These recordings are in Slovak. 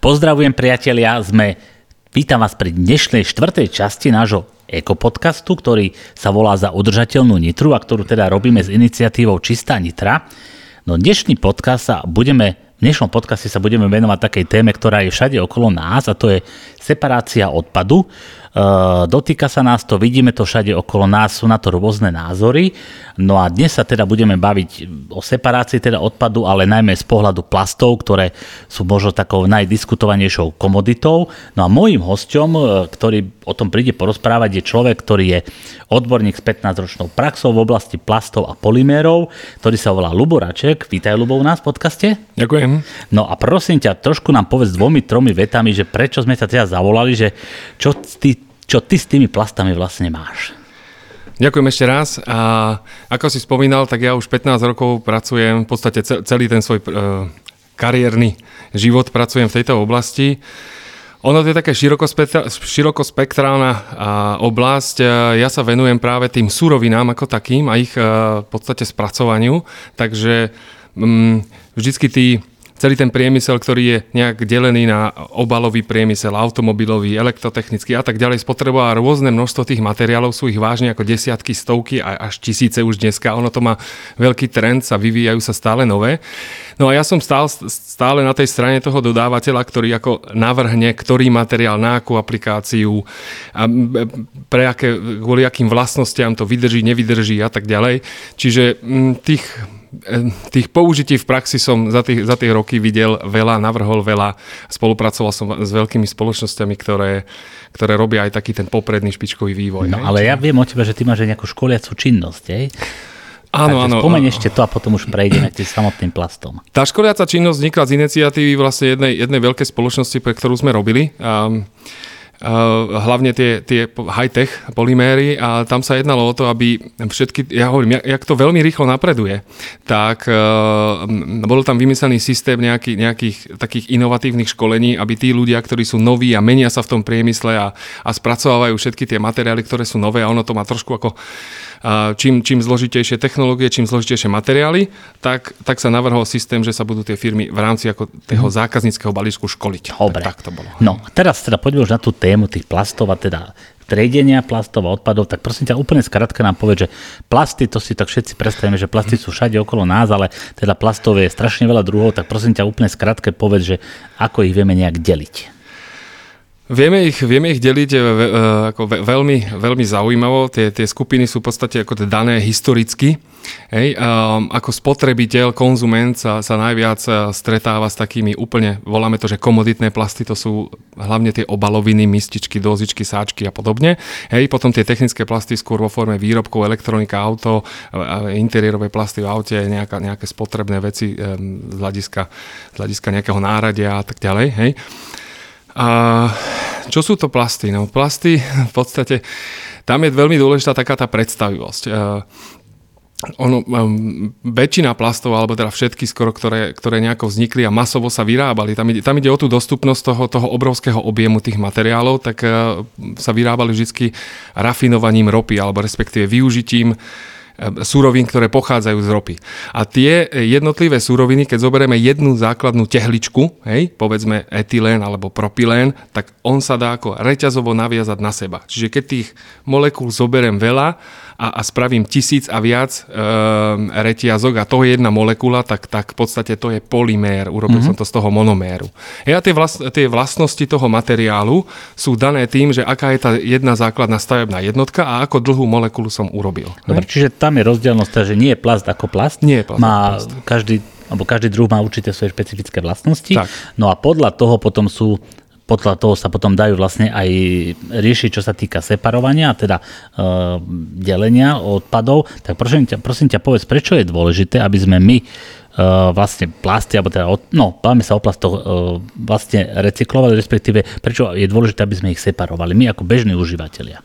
Pozdravujem priatelia, sme, vítam vás pri dnešnej štvrtej časti nášho ekopodcastu, ktorý sa volá za udržateľnú Nitru a ktorú teda robíme s iniciatívou Čistá Nitra. No dnešný podcast sa budeme, v dnešnom podcaste sa budeme venovať takej téme, ktorá je všade okolo nás a to je separácia odpadu. Eh, dotýka sa nás to, vidíme to všade okolo nás, sú na to rôzne názory. No a dnes sa teda budeme baviť o separácii teda odpadu, ale najmä z pohľadu plastov, ktoré sú možno takou najdiskutovanejšou komoditou. No a môjim hostom, eh, ktorý o tom príde porozprávať, je človek, ktorý je odborník s 15-ročnou praxou v oblasti plastov a polymérov, ktorý sa volá Luboraček. Vítaj Lubo u nás v podcaste. Ďakujem. No a prosím ťa, trošku nám povedz dvomi, tromi vetami, že prečo sme sa teda zavolali, že čo ty čo ty s tými plastami vlastne máš. Ďakujem ešte raz. A ako si spomínal, tak ja už 15 rokov pracujem, v podstate celý ten svoj e, kariérny život pracujem v tejto oblasti. Ono to je také širokospektrálna oblasť. E, ja sa venujem práve tým surovinám ako takým a ich e, v podstate spracovaniu. Takže mm, vždycky tí celý ten priemysel, ktorý je nejak delený na obalový priemysel, automobilový, elektrotechnický a tak ďalej, spotreboval rôzne množstvo tých materiálov, sú ich vážne ako desiatky, stovky a až tisíce už dneska. Ono to má veľký trend, sa vyvíjajú sa stále nové. No a ja som stál, stále na tej strane toho dodávateľa, ktorý ako navrhne, ktorý materiál na akú aplikáciu, a pre aké, kvôli akým vlastnostiam to vydrží, nevydrží a tak ďalej. Čiže tých tých použití v praxi som za, tých, za tie roky videl veľa, navrhol veľa. Spolupracoval som s veľkými spoločnosťami, ktoré, ktoré robia aj taký ten popredný špičkový vývoj. No hej? ale ja viem o tebe, že ty máš aj nejakú školiacu činnosť, hej? Áno, áno. Spomeň ešte to a potom už prejdeme k tým samotným plastom. Tá školiaca činnosť vznikla z iniciatívy vlastne jednej, jednej veľkej spoločnosti, pre ktorú sme robili. Um, hlavne tie, tie high-tech polyméry a tam sa jednalo o to, aby všetky, ja hovorím, jak to veľmi rýchlo napreduje, tak uh, bol tam vymyslený systém nejaký, nejakých takých inovatívnych školení, aby tí ľudia, ktorí sú noví a menia sa v tom priemysle a, a spracovávajú všetky tie materiály, ktoré sú nové a ono to má trošku ako čím, čím zložitejšie technológie, čím zložitejšie materiály, tak, tak sa navrhol systém, že sa budú tie firmy v rámci ako toho mhm. zákazníckého balíčku školiť. Dobre. Tak, tak to bolo. No, teraz teda poďme už na tú tému tých plastov a teda triedenia plastov a odpadov, tak prosím ťa úplne skrátka nám povedz, že plasty, to si tak všetci predstavíme, že plasty sú všade okolo nás, ale teda plastov je strašne veľa druhov, tak prosím ťa úplne skrátke povedz, že ako ich vieme nejak deliť. Vieme ich, vieme ich deliť e, e, ako veľmi, veľmi zaujímavo. Tie, tie skupiny sú v podstate ako dané historicky. Hej, um, ako spotrebiteľ, konzument sa, sa najviac e, stretáva s takými úplne, voláme to, že komoditné plasty, to sú hlavne tie obaloviny, mističky, dozičky, sáčky a podobne. Hej, potom tie technické plasty skôr vo forme výrobkov, elektronika, auto, interiérové plasty v aute, nejaká, nejaké spotrebné veci um, z, hľadiska, z hľadiska nejakého náradia a tak ďalej. Hej. A čo sú to plasty? No plasty v podstate, tam je veľmi dôležitá taká tá predstavivosť. Uh, ono, väčšina plastov, alebo teda všetky skoro, ktoré, ktoré nejako vznikli a masovo sa vyrábali, tam ide, tam ide o tú dostupnosť toho, toho obrovského objemu tých materiálov, tak uh, sa vyrábali vždy rafinovaním ropy, alebo respektíve využitím uh, súrovín, ktoré pochádzajú z ropy. A tie jednotlivé súroviny, keď zoberieme jednu základnú tehličku, hej, povedzme etylén alebo propylén, tak on sa dá ako reťazovo naviazať na seba. Čiže keď tých molekúl zoberiem veľa, a, a spravím tisíc a viac e, reťazok a to je jedna molekula, tak, tak v podstate to je polymér. Urobil mm-hmm. som to z toho monoméru. Ja tie, vlast, tie vlastnosti toho materiálu sú dané tým, že aká je tá jedna základná stavebná jednotka a ako dlhú molekulu som urobil. Dobre, čiže tam je rozdielnosť, že nie je plast ako plast. Nie je plast má plast. každý alebo každý druh má určité svoje špecifické vlastnosti. Tak. No a podľa toho potom sú podľa toho sa potom dajú vlastne aj riešiť, čo sa týka separovania, teda e, delenia odpadov. Tak prosím ťa, prosím ťa povedz, prečo je dôležité, aby sme my e, vlastne plasty, alebo teda, od, no, bavíme sa o plastoch, e, vlastne recyklovali, respektíve prečo je dôležité, aby sme ich separovali, my ako bežní užívateľia.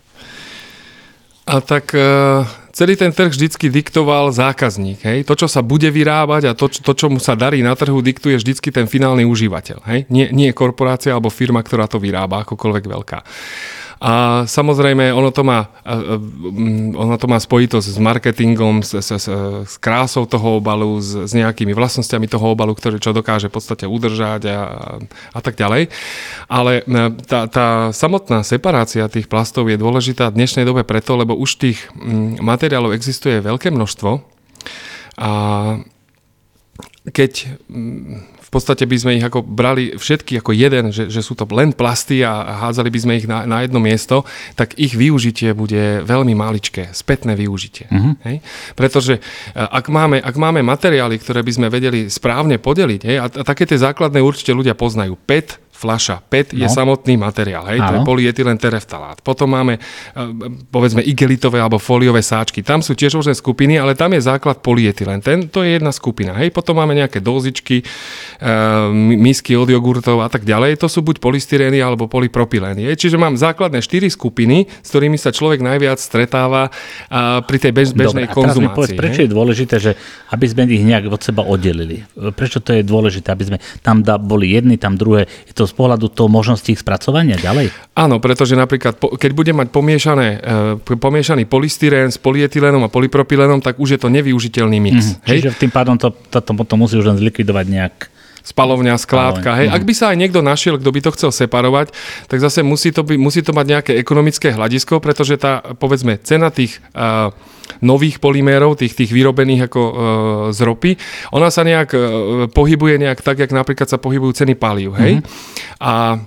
A tak e, celý ten trh vždycky diktoval zákazník. Hej? To, čo sa bude vyrábať a to, to, čo mu sa darí na trhu, diktuje vždycky ten finálny užívateľ. Hej? Nie, nie korporácia alebo firma, ktorá to vyrába, akokoľvek veľká. A samozrejme, ono to má, mm, ono to má spojitosť s marketingom, s, s, s, krásou toho obalu, s, s nejakými vlastnosťami toho obalu, ktorý čo dokáže v podstate udržať a, a tak ďalej. Ale tá, tá samotná separácia tých plastov je dôležitá v dnešnej dobe preto, lebo už tých mm, materiálov existuje veľké množstvo a keď mm, podstate by sme ich ako brali všetky ako jeden, že, že sú to len plasty a hádzali by sme ich na, na jedno miesto, tak ich využitie bude veľmi maličké, spätné využitie. Uh-huh. Hej? Pretože e, ak máme, ak máme materiály, ktoré by sme vedeli správne podeliť, hej, a, a také tie základné určite ľudia poznajú, PET, flaša. PET no. je samotný materiál, hej, to je polyetylen tereftalát. Potom máme, eh, povedzme, igelitové alebo foliové sáčky. Tam sú tiež rôzne skupiny, ale tam je základ polyetylen. Ten, to je jedna skupina, hej. Potom máme nejaké dozičky, uh, misky od jogurtov a tak ďalej. To sú buď polystyrény alebo polypropylény. Hej. Čiže mám základné štyri skupiny, s ktorými sa človek najviac stretáva uh, pri tej bež, bežnej Dobre, konzumácii. Povedz, prečo je dôležité, že aby sme ich nejak od seba oddelili? Prečo to je dôležité, aby sme tam boli jedni, tam druhé? Je to z pohľadu toho možnosti ich spracovania ďalej? Áno, pretože napríklad, keď bude mať pomiešané, e, pomiešaný polystyrén s polyetylénom a polypropylénom, tak už je to nevyužiteľný mix. Mm, hej? Čiže tým pádom to, to, to, to musí už len zlikvidovať nejak spalovňa, skládka. Hej. Ak by sa aj niekto našiel, kto by to chcel separovať, tak zase musí to, by, musí to mať nejaké ekonomické hľadisko, pretože tá, povedzme, cena tých uh, nových polymérov, tých, tých vyrobených ako uh, z ropy, ona sa nejak uh, pohybuje nejak tak, jak napríklad sa pohybujú ceny palív. Hej? Mm. A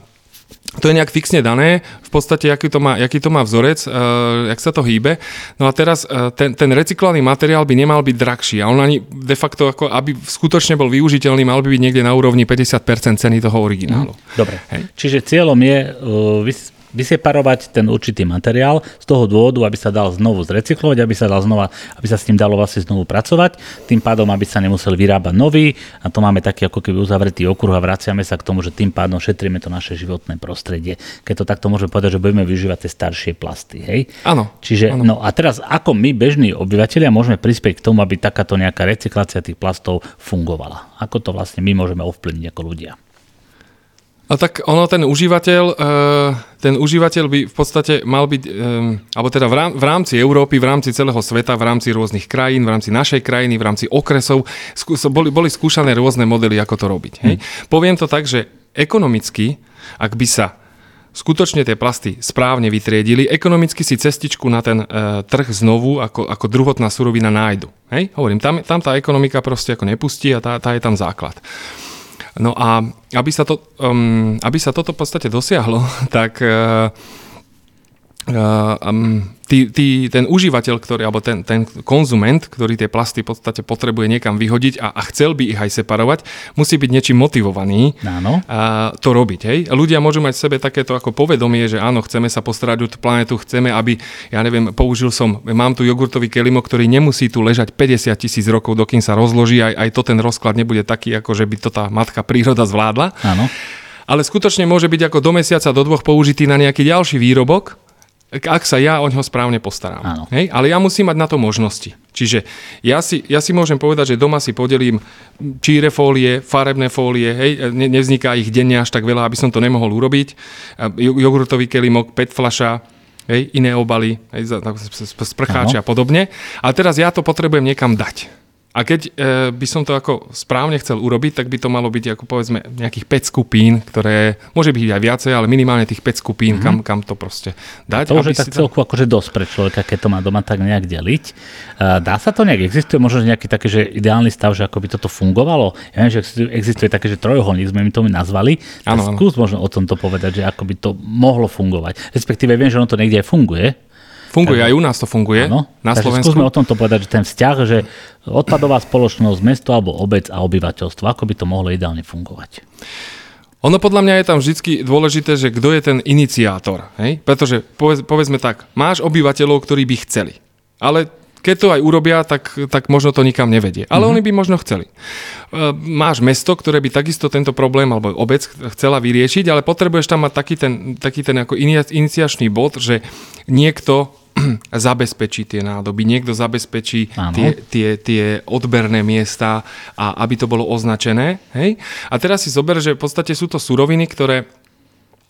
to je nejak fixne dané, v podstate, aký to má, aký to má vzorec, uh, jak sa to hýbe. No a teraz uh, ten, ten recyklovaný materiál by nemal byť drahší a on ani de facto, ako, aby skutočne bol využiteľný, mal by byť niekde na úrovni 50% ceny toho originálu. Mm, dobre, Hej. čiže cieľom je uh, vyseparovať ten určitý materiál z toho dôvodu, aby sa dal znovu zrecyklovať, aby sa, dal znova, aby sa s ním dalo vlastne znovu pracovať, tým pádom, aby sa nemusel vyrábať nový a to máme taký ako keby uzavretý okruh a vraciame sa k tomu, že tým pádom šetríme to naše životné prostredie. Keď to takto môžeme povedať, že budeme využívať tie staršie plasty. Hej? Áno. Čiže, áno. no a teraz ako my, bežní obyvateľia, môžeme prispieť k tomu, aby takáto nejaká recyklácia tých plastov fungovala? Ako to vlastne my môžeme ovplyvniť ako ľudia? A tak ono, ten užívateľ, eh, ten užívateľ by v podstate mal byť, eh, alebo teda v rámci Európy, v rámci celého sveta, v rámci rôznych krajín, v rámci našej krajiny, v rámci okresov, boli, boli skúšané rôzne modely, ako to robiť. Hej? Hm. Poviem to tak, že ekonomicky, ak by sa skutočne tie plasty správne vytriedili, ekonomicky si cestičku na ten e, trh znovu ako, ako druhotná surovina nájdu. Hej? Hovorím, tam, tam tá ekonomika proste ako nepustí a tá, tá je tam základ. No a aby sa, to, um, aby sa toto v podstate dosiahlo, tak uh, uh, um, tý, tý, ten užívateľ, ktorý, alebo ten, ten konzument, ktorý tie plasty v podstate potrebuje niekam vyhodiť a, a chcel by ich aj separovať, musí byť niečím motivovaný áno. A, to robiť. Hej? Ľudia môžu mať v sebe takéto ako povedomie, že áno, chceme sa postarať o tú planetu, chceme, aby, ja neviem, použil som, mám tu jogurtový kelimok, ktorý nemusí tu ležať 50 tisíc rokov, dokým sa rozloží, aj, aj to ten rozklad nebude taký, ako že by to tá matka príroda zvládla. Áno ale skutočne môže byť ako do mesiaca, do dvoch použitý na nejaký ďalší výrobok, ak sa ja o ňo správne postaram. Áno. Hej? Ale ja musím mať na to možnosti. Čiže ja si, ja si môžem povedať, že doma si podelím číre fólie, farebné fólie, hej? Ne, nevzniká ich denne až tak veľa, aby som to nemohol urobiť. Jogurtový kelimok, PET flaša, hej? iné obaly, hej? sprcháče a podobne. A teraz ja to potrebujem niekam dať. A keď e, by som to ako správne chcel urobiť, tak by to malo byť ako povedzme nejakých 5 skupín, ktoré môže byť aj viacej, ale minimálne tých 5 skupín, mm-hmm. kam, kam to proste dať. To už je tak celku akože dosť pre človeka, keď to má doma tak nejak deliť. Dá sa to nejak? Existuje možno nejaký taký, že ideálny stav, že ako by toto fungovalo? Ja viem, že existuje také, že trojuholník sme mi to nazvali. Áno, skús možno o tomto povedať, že ako by to mohlo fungovať. Respektíve viem, že ono to niekde aj funguje, Funguje, aj u nás to funguje, áno. na Takže Slovensku. skúsme o tomto povedať, že ten vzťah, že odpadová spoločnosť, mesto alebo obec a obyvateľstvo, ako by to mohlo ideálne fungovať? Ono podľa mňa je tam vždy dôležité, že kto je ten iniciátor. Hej? Pretože povedz, povedzme tak, máš obyvateľov, ktorí by chceli. Ale keď to aj urobia, tak, tak možno to nikam nevedie. Ale mm-hmm. oni by možno chceli. E, máš mesto, ktoré by takisto tento problém, alebo obec chcela vyriešiť, ale potrebuješ tam mať taký ten, taký ten ako iniciačný bod, že niekto zabezpečí tie nádoby, niekto zabezpečí tie, tie, tie odberné miesta a aby to bolo označené. Hej? A teraz si zober, že v podstate sú to suroviny, ktoré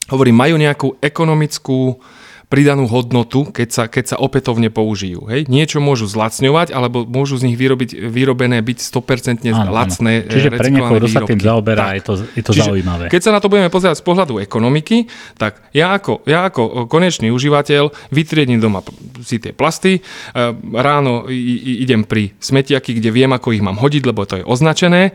hovorím, majú nejakú ekonomickú pridanú hodnotu, keď sa, keď sa opätovne použijú. Hej? Niečo môžu zlacňovať, alebo môžu z nich vyrobiť, vyrobené byť 100% áno, lacné áno. Čiže pre niekoho, kto sa tým zaoberá, je to, je to Čiže, zaujímavé. Keď sa na to budeme pozerať z pohľadu ekonomiky, tak ja ako, ja ako konečný užívateľ vytriedím doma si tie plasty, e, ráno idem pri smetiaky, kde viem, ako ich mám hodiť, lebo to je označené.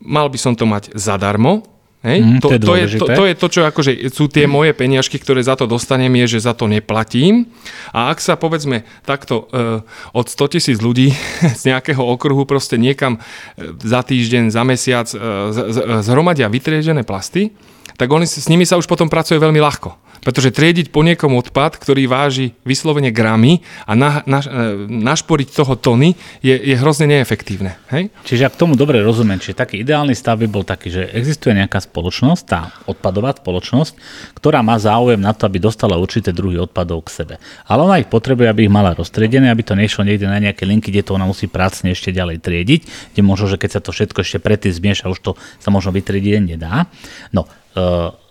Mal by som to mať zadarmo, Hej? Mm, to, to, to, je, to, to je to, čo akože sú tie moje peniažky, ktoré za to dostanem, je, že za to neplatím. A ak sa povedzme takto uh, od 100 tisíc ľudí z nejakého okruhu proste niekam e, za týždeň, za mesiac uh, z, z, zhromadia vytriežené plasty, tak oni, s nimi sa už potom pracuje veľmi ľahko. Pretože triediť po niekom odpad, ktorý váži vyslovene gramy a na, na, e, našporiť toho tony je, je hrozne neefektívne. Hej? Čiže ak tomu dobre rozumiem, čiže taký ideálny stav by bol taký, že existuje nejaká spoločnosť, tá odpadová spoločnosť, ktorá má záujem na to, aby dostala určité druhy odpadov k sebe. Ale ona ich potrebuje, aby ich mala roztriedené, aby to nešlo niekde na nejaké linky, kde to ona musí pracne ešte ďalej triediť, kde možno, že keď sa to všetko ešte predtým zmieša, už to sa možno vytriediť nedá. No, uh,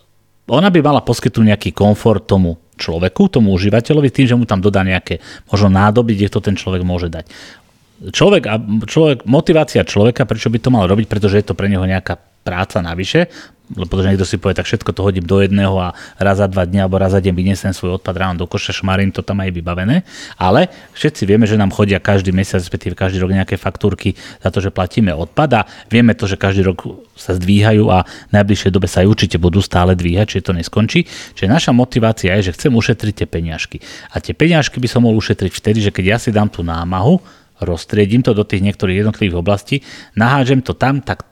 ona by mala poskytnúť nejaký komfort tomu človeku, tomu užívateľovi, tým, že mu tam dodá nejaké možno nádoby, kde to ten človek môže dať. Človek a človek, motivácia človeka, prečo by to mal robiť, pretože je to pre neho nejaká práca navyše, pretože niekto si povie, tak všetko to hodím do jedného a raz za dva dňa alebo raz za deň vyniesem svoj odpad ráno do koša, šmarím to tam aj vybavené. Ale všetci vieme, že nám chodia každý mesiac, respektíve každý rok nejaké faktúrky za to, že platíme odpad a vieme to, že každý rok sa zdvíhajú a v najbližšej dobe sa aj určite budú stále dvíhať, čiže to neskončí. Čiže naša motivácia je, že chcem ušetriť tie peňažky. A tie peňažky by som mohol ušetriť vtedy, že keď ja si dám tú námahu, roztriedím to do tých niektorých jednotlivých oblastí, nahážem to tam, tak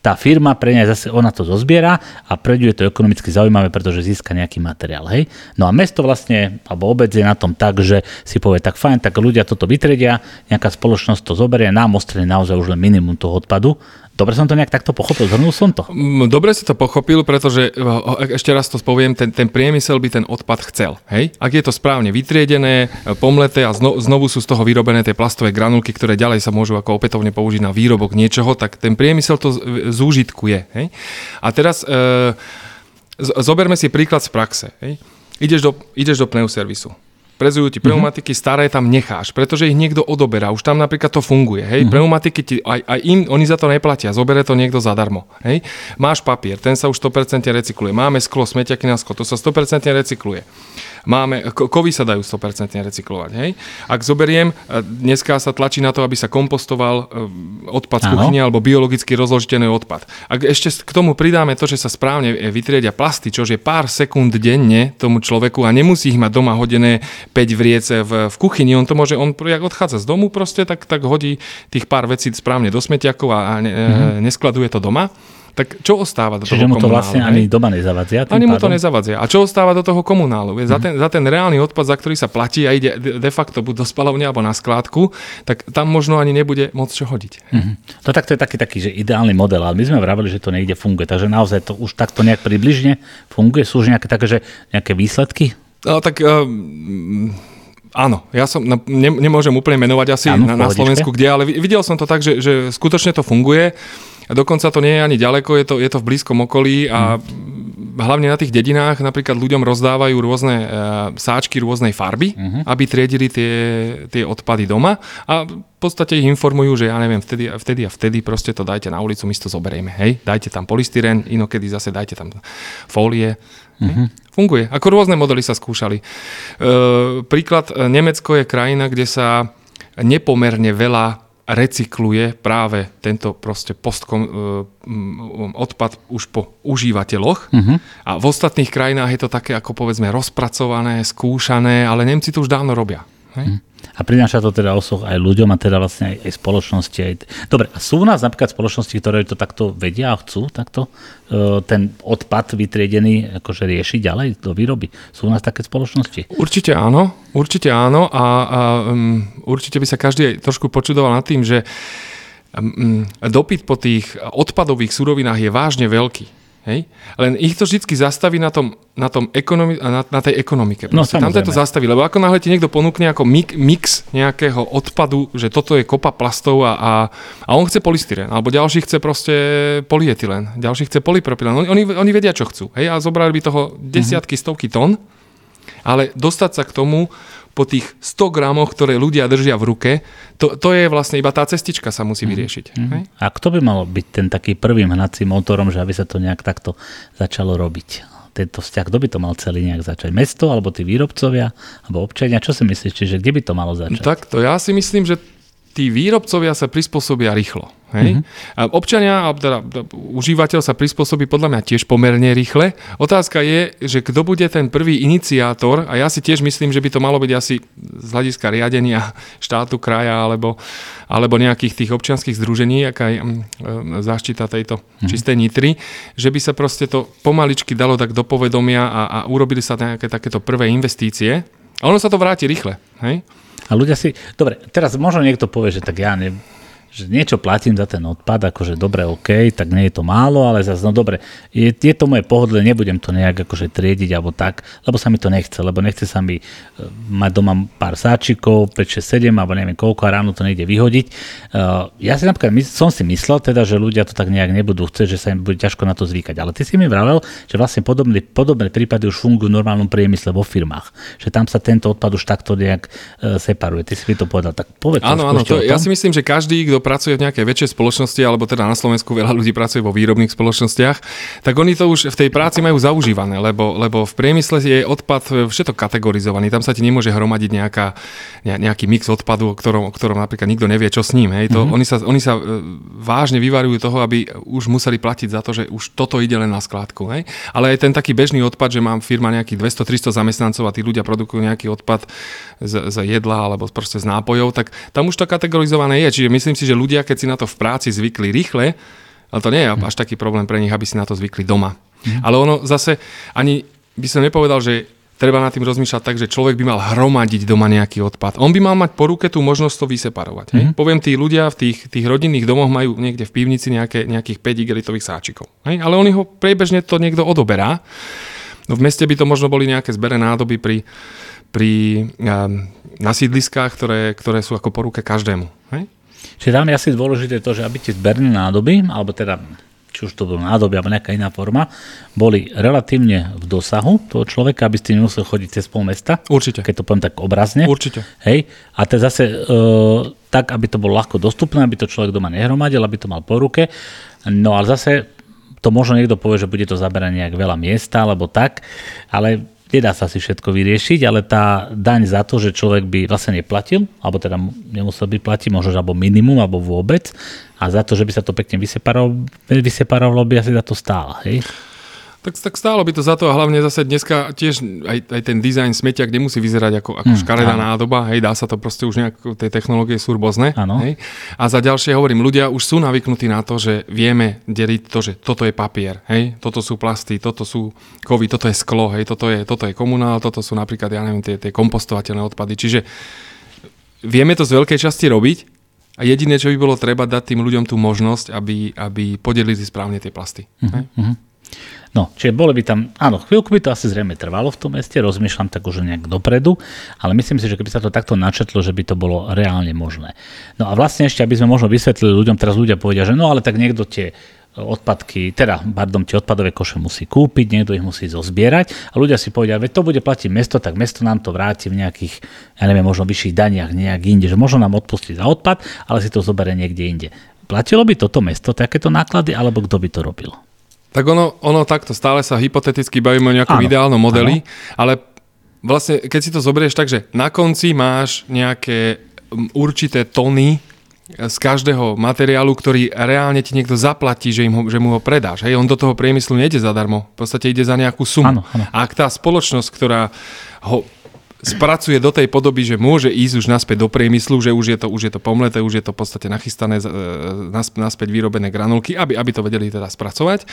tá firma pre nej zase ona to zozbiera a pre je to ekonomicky zaujímavé, pretože získa nejaký materiál. Hej? No a mesto vlastne, alebo obec je na tom tak, že si povie, tak fajn, tak ľudia toto vytredia, nejaká spoločnosť to zoberie, nám ostane naozaj už len minimum toho odpadu Dobre som to nejak takto pochopil, zhrnul som to? Mm, dobre si to pochopil, pretože e, ešte raz to poviem, ten, ten priemysel by ten odpad chcel. Hej? Ak je to správne vytriedené, e, pomleté a zno, znovu sú z toho vyrobené tie plastové granulky, ktoré ďalej sa môžu ako opätovne použiť na výrobok niečoho, tak ten priemysel to zúžitkuje. Hej? A teraz e, zoberme si príklad z praxe. Hej? Ideš do, ideš do pneuservisu prezujú ti mhm. pneumatiky, uh-huh. staré tam necháš, pretože ich niekto odoberá. Už tam napríklad to funguje. Hej? Uh-huh. Pneumatiky ti, aj, aj im, oni za to neplatia, zobere to niekto zadarmo. Hej? Máš papier, ten sa už 100% recykluje. Máme sklo, smetiaky na sklo, to sa 100% recykluje. Máme, kovy sa dajú 100% recyklovať. Hej? Ak zoberiem, e, dneska sa tlačí na to, aby sa kompostoval e, odpad z kuchyne alebo biologicky rozložiteľný odpad. Ak ešte k tomu pridáme to, že sa správne e, vytriedia plasty, čo je pár sekúnd denne tomu človeku a nemusí ich mať doma hodené 5 vriece v, v kuchyni, on to môže, on jak odchádza z domu proste, tak, tak hodí tých pár vecí správne do smetiakov a, a ne, mm-hmm. neskladuje to doma tak čo ostáva do Čiže toho mu to vlastne ani doma nezavadzia? Ani mu to nezavadzia. A čo ostáva do toho komunálu? Mm. Za, ten, za ten reálny odpad, za ktorý sa platí a ide de facto buď do spalovne alebo na skládku, tak tam možno ani nebude môcť čo hodiť. Mm-hmm. To je taký, taký že ideálny model, ale my sme vravili, že to niekde funguje. Takže naozaj to už takto nejak približne funguje. Sú už nejaké také, že nejaké výsledky? No tak um, Áno, ja som, ne, nemôžem úplne menovať asi ano, na, na Slovensku, kde, ale videl som to tak, že, že skutočne to funguje. A dokonca to nie je ani ďaleko, je to, je to v blízkom okolí a mm. hlavne na tých dedinách napríklad ľuďom rozdávajú rôzne e, sáčky rôznej farby, mm-hmm. aby triedili tie, tie odpady doma a v podstate ich informujú, že ja neviem, vtedy, vtedy a vtedy proste to dajte na ulicu, my to zoberieme, hej, dajte tam polystyren, inokedy zase dajte tam fólie. Mm-hmm. Funguje. Ako rôzne modely sa skúšali. E, príklad, e, Nemecko je krajina, kde sa nepomerne veľa recykluje práve tento proste postkom, e, odpad už po užívateľoch. Uh-huh. A v ostatných krajinách je to také ako povedzme rozpracované, skúšané, ale Nemci to už dávno robia. Hej? Uh-huh. A prináša to teda osoch aj ľuďom a teda vlastne aj, aj spoločnosti. Aj... Dobre, a sú u nás napríklad spoločnosti, ktoré to takto vedia a chcú takto e, ten odpad vytriedený akože riešiť ďalej do výroby? Sú u nás také spoločnosti? Určite áno, určite áno a, a um, určite by sa každý trošku počudoval nad tým, že um, dopyt po tých odpadových surovinách je vážne veľký. Hej? Len ich to vždy zastaví na, tom, na, tom ekonomi- na, na tej ekonomike. No, tam to zastaví, lebo ako náhle ti niekto ponúkne ako mix, nejakého odpadu, že toto je kopa plastov a, a, a on chce polystyren, alebo ďalší chce proste polyetylen, ďalší chce polypropylen. Oni, oni, oni vedia, čo chcú. Hej? A zobrali by toho desiatky, mm-hmm. stovky tón ale dostať sa k tomu po tých 100 gramoch, ktoré ľudia držia v ruke, to, to je vlastne iba tá cestička sa musí mhm. vyriešiť. Mm-hmm. Hej? A kto by mal byť ten taký prvým hnacím motorom, že aby sa to nejak takto začalo robiť? Tento vzťah, kto by to mal celý nejak začať? Mesto, alebo tí výrobcovia, alebo občania? Čo si myslíš, že kde by to malo začať? Tak to ja si myslím, že tí výrobcovia sa prispôsobia rýchlo. Hej? Mm-hmm. A občania, teda užívateľ sa prispôsobí podľa mňa tiež pomerne rýchle. Otázka je, že kto bude ten prvý iniciátor a ja si tiež myslím, že by to malo byť asi z hľadiska riadenia štátu, kraja alebo, alebo nejakých tých občianských združení, aká je mm, e, záštita tejto mm-hmm. čistej nitry, že by sa proste to pomaličky dalo tak do povedomia a, a urobili sa nejaké takéto prvé investície. A ono sa to vráti rýchle. Hej? A ľudia si... Dobre, teraz možno niekto povie, že tak ja ne, že niečo platím za ten odpad, akože dobre, OK, tak nie je to málo, ale zase, no dobre, je, je to moje pohodlie, nebudem to nejak akože triediť alebo tak, lebo sa mi to nechce, lebo nechce sa mi e, mať doma pár sáčikov, 5, 6, 7, alebo neviem koľko a ráno to nejde vyhodiť. Uh, ja si napríklad som si myslel teda, že ľudia to tak nejak nebudú chcieť, že sa im bude ťažko na to zvykať, ale ty si mi vravel, že vlastne podobné, podobné prípady už fungujú v normálnom priemysle vo firmách, že tam sa tento odpad už takto nejak uh, separuje. Ty si mi to povedal, tak povedz Áno, áno, to, ja si myslím, že každý, kto pracuje v nejakej väčšej spoločnosti, alebo teda na Slovensku veľa ľudí pracuje vo výrobných spoločnostiach, tak oni to už v tej práci majú zaužívané, lebo, lebo v priemysle je odpad všetko kategorizovaný. Tam sa ti nemôže hromadiť nejaká, nejaký mix odpadu, o ktorom, o ktorom napríklad nikto nevie, čo s ním. Hej. To, mm-hmm. oni, sa, oni sa e, vážne vyvarujú toho, aby už museli platiť za to, že už toto ide len na skládku. Hej. Ale aj ten taký bežný odpad, že mám firma nejakých 200-300 zamestnancov a tí ľudia produkujú nejaký odpad z, z jedla alebo proste z nápojov, tak tam už to kategorizované je. Čiže myslím si, že ľudia, keď si na to v práci zvykli rýchle, ale to nie je až taký problém pre nich, aby si na to zvykli doma. Mm. Ale ono zase ani by som nepovedal, že treba nad tým rozmýšľať tak, že človek by mal hromadiť doma nejaký odpad. On by mal mať po ruke tú možnosť to vyseparovať. Hej? Mhm. Poviem, tí ľudia v tých, tých rodinných domoch majú niekde v pivnici nejaké, nejakých 5 igelitových sáčikov. Hej? Ale oni ho priebežne to niekto odoberá. No v meste by to možno boli nejaké zbere nádoby pri, pri um, na sídliskách, ktoré, ktoré sú ako po ruke každému. Hej? Čiže tam je asi dôležité to, že aby tie zberné nádoby, alebo teda či už to bolo nádoby alebo nejaká iná forma, boli relatívne v dosahu toho človeka, aby ste nemusel chodiť cez pol mesta. Určite. Keď to poviem tak obrazne. Určite. Hej. A to zase e, tak, aby to bolo ľahko dostupné, aby to človek doma nehromadil, aby to mal po ruke. No ale zase to možno niekto povie, že bude to zaberať nejak veľa miesta, alebo tak, ale nedá sa si všetko vyriešiť, ale tá daň za to, že človek by vlastne neplatil, alebo teda nemusel by platiť, možno alebo minimum, alebo vôbec, a za to, že by sa to pekne vyseparovalo, vyseparovalo by asi za to stála. Hej? Tak, tak stálo by to za to a hlavne zase dneska tiež aj, aj ten dizajn smetia, kde musí vyzerať ako, ako hmm, škaredá áno. nádoba, hej, dá sa to proste už nejak, tie technológie sú rôzne. Hej. A za ďalšie hovorím, ľudia už sú navyknutí na to, že vieme deliť to, že toto je papier, hej, toto sú plasty, toto sú kovy, toto je sklo, hej, toto je, toto je komunál, toto sú napríklad, ja neviem, tie, tie kompostovateľné odpady. Čiže vieme to z veľkej časti robiť, a jediné, čo by bolo treba, dať tým ľuďom tú možnosť, aby, aby podelili správne tie plasty. Uh-huh, uh-huh. No, čiže boli by tam, áno, chvíľku by to asi zrejme trvalo v tom meste, rozmýšľam tak už nejak dopredu, ale myslím si, že keby sa to takto načetlo, že by to bolo reálne možné. No a vlastne ešte, aby sme možno vysvetlili ľuďom, teraz ľudia povedia, že no ale tak niekto tie odpadky, teda, pardon, tie odpadové koše musí kúpiť, niekto ich musí zozbierať a ľudia si povedia, veď to bude platiť mesto, tak mesto nám to vráti v nejakých, ja neviem, možno vyšších daniach nejak inde, že možno nám odpustí za odpad, ale si to zoberie niekde inde. Platilo by toto mesto takéto náklady, alebo kto by to robil? Tak ono, ono takto, stále sa hypoteticky bavíme o nejakom áno, ideálnom modeli, áno. ale vlastne keď si to zoberieš tak, že na konci máš nejaké určité tony z každého materiálu, ktorý reálne ti niekto zaplatí, že, im ho, že mu ho predáš. Hej, on do toho priemyslu nejde zadarmo, v podstate ide za nejakú sumu. Áno, áno. A ak tá spoločnosť, ktorá ho spracuje do tej podoby, že môže ísť už naspäť do priemyslu, že už je to, už je to pomleté, už je to v podstate nachystané, e, naspäť vyrobené granulky, aby, aby to vedeli teda spracovať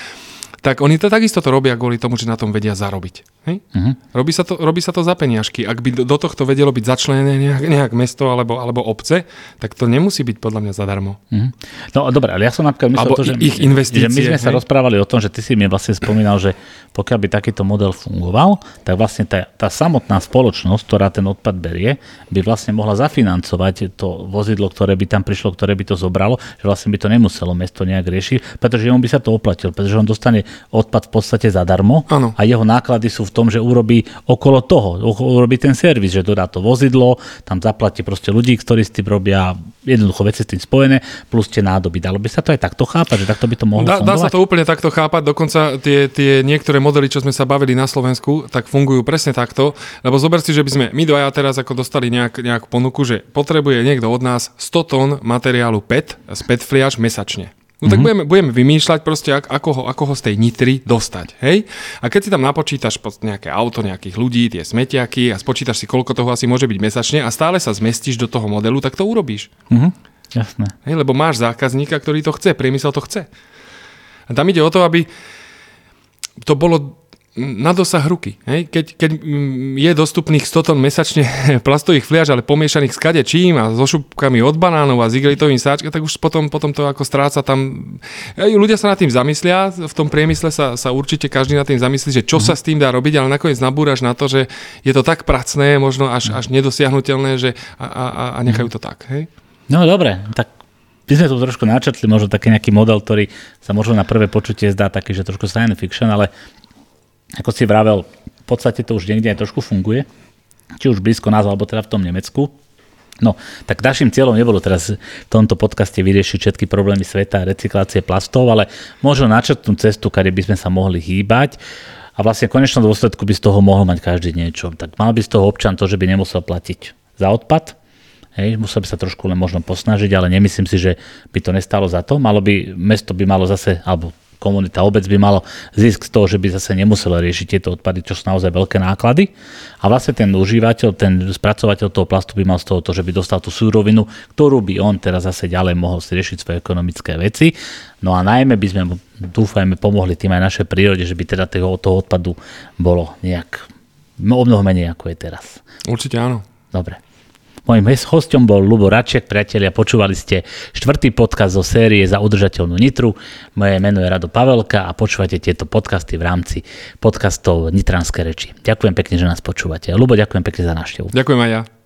tak oni to takisto to robia kvôli tomu, že na tom vedia zarobiť. Hej? Uh-huh. Robí, sa to, robí sa to za peniažky. Ak by do, do tohto vedelo byť začlenené nejak, nejak mesto alebo, alebo obce, tak to nemusí byť podľa mňa zadarmo. Uh-huh. No dobre, ale ja som napríklad myslel alebo to, že, ich investície, že my sme hej? sa rozprávali o tom, že ty si mi vlastne spomínal, že pokiaľ by takýto model fungoval, tak vlastne tá, tá samotná spoločnosť spoločnosť, ktorá ten odpad berie, by vlastne mohla zafinancovať to vozidlo, ktoré by tam prišlo, ktoré by to zobralo, že vlastne by to nemuselo mesto nejak riešiť, pretože on by sa to oplatil, pretože on dostane odpad v podstate zadarmo Áno. a jeho náklady sú v tom, že urobí okolo toho, urobí ten servis, že dodá to vozidlo, tam zaplatí proste ľudí, ktorí s tým robia jednoducho veci s tým spojené, plus tie nádoby. Dalo by sa to aj takto chápať, že takto by to mohlo Dá, dá sa fungovať? to úplne takto chápať, dokonca tie, tie niektoré modely, čo sme sa bavili na Slovensku, tak fungujú presne takto, lebo zober si, že by sme my dvaja teraz ako dostali nejak, nejakú ponuku, že potrebuje niekto od nás 100 tón materiálu PET, z PET fliaž mesačne. No tak budeme, budeme vymýšľať proste, ak, ako, ho, ako ho z tej nitry dostať, hej? A keď si tam napočítaš pod nejaké auto nejakých ľudí, tie smetiaky a spočítaš si, koľko toho asi môže byť mesačne a stále sa zmestíš do toho modelu, tak to urobíš. Mhm, jasné. Hej, lebo máš zákazníka, ktorý to chce, priemysel to chce. A tam ide o to, aby to bolo na dosah ruky. Hej? Keď, keď mm, je dostupných 100 tón mesačne plastových fliaž, ale pomiešaných s kadečím a so šupkami od banánov a s igelitovým sáčka, tak už potom, potom to ako stráca tam... Hej, ľudia sa nad tým zamyslia, v tom priemysle sa, sa určite každý nad tým zamyslí, že čo sa s tým dá robiť, ale nakoniec nabúraš na to, že je to tak pracné, možno až, až nedosiahnutelné, že a, a, a nechajú to tak. Hej? No dobre, tak my sme tu trošku načrtli, možno taký nejaký model, ktorý sa možno na prvé počutie zdá taký, že trošku science fiction, ale ako si vravel, v podstate to už niekde aj trošku funguje, či už blízko nás, alebo teda v tom Nemecku. No, tak našim cieľom nebolo teraz v tomto podcaste vyriešiť všetky problémy sveta recyklácie plastov, ale možno načrtnúť cestu, kade by sme sa mohli hýbať a vlastne v konečnom dôsledku by z toho mohol mať každý niečo. Tak mal by z toho občan to, že by nemusel platiť za odpad, Hej, musel by sa trošku len možno posnažiť, ale nemyslím si, že by to nestalo za to. Malo by, mesto by malo zase, alebo komunita, obec by malo zisk z toho, že by zase nemuselo riešiť tieto odpady, čo sú naozaj veľké náklady. A vlastne ten užívateľ, ten spracovateľ toho plastu by mal z toho to, že by dostal tú súrovinu, ktorú by on teraz zase ďalej mohol si riešiť svoje ekonomické veci. No a najmä by sme, dúfajme, pomohli tým aj našej prírode, že by teda toho, toho odpadu bolo nejak o mnoho menej ako je teraz. Určite áno. Dobre. Mojím hostom bol Lubo Raček, priatelia, počúvali ste štvrtý podcast zo série za udržateľnú Nitru. Moje meno je Rado Pavelka a počúvate tieto podcasty v rámci podcastov Nitranské reči. Ďakujem pekne, že nás počúvate. Lubo, ďakujem pekne za návštevu. Ďakujem aj ja.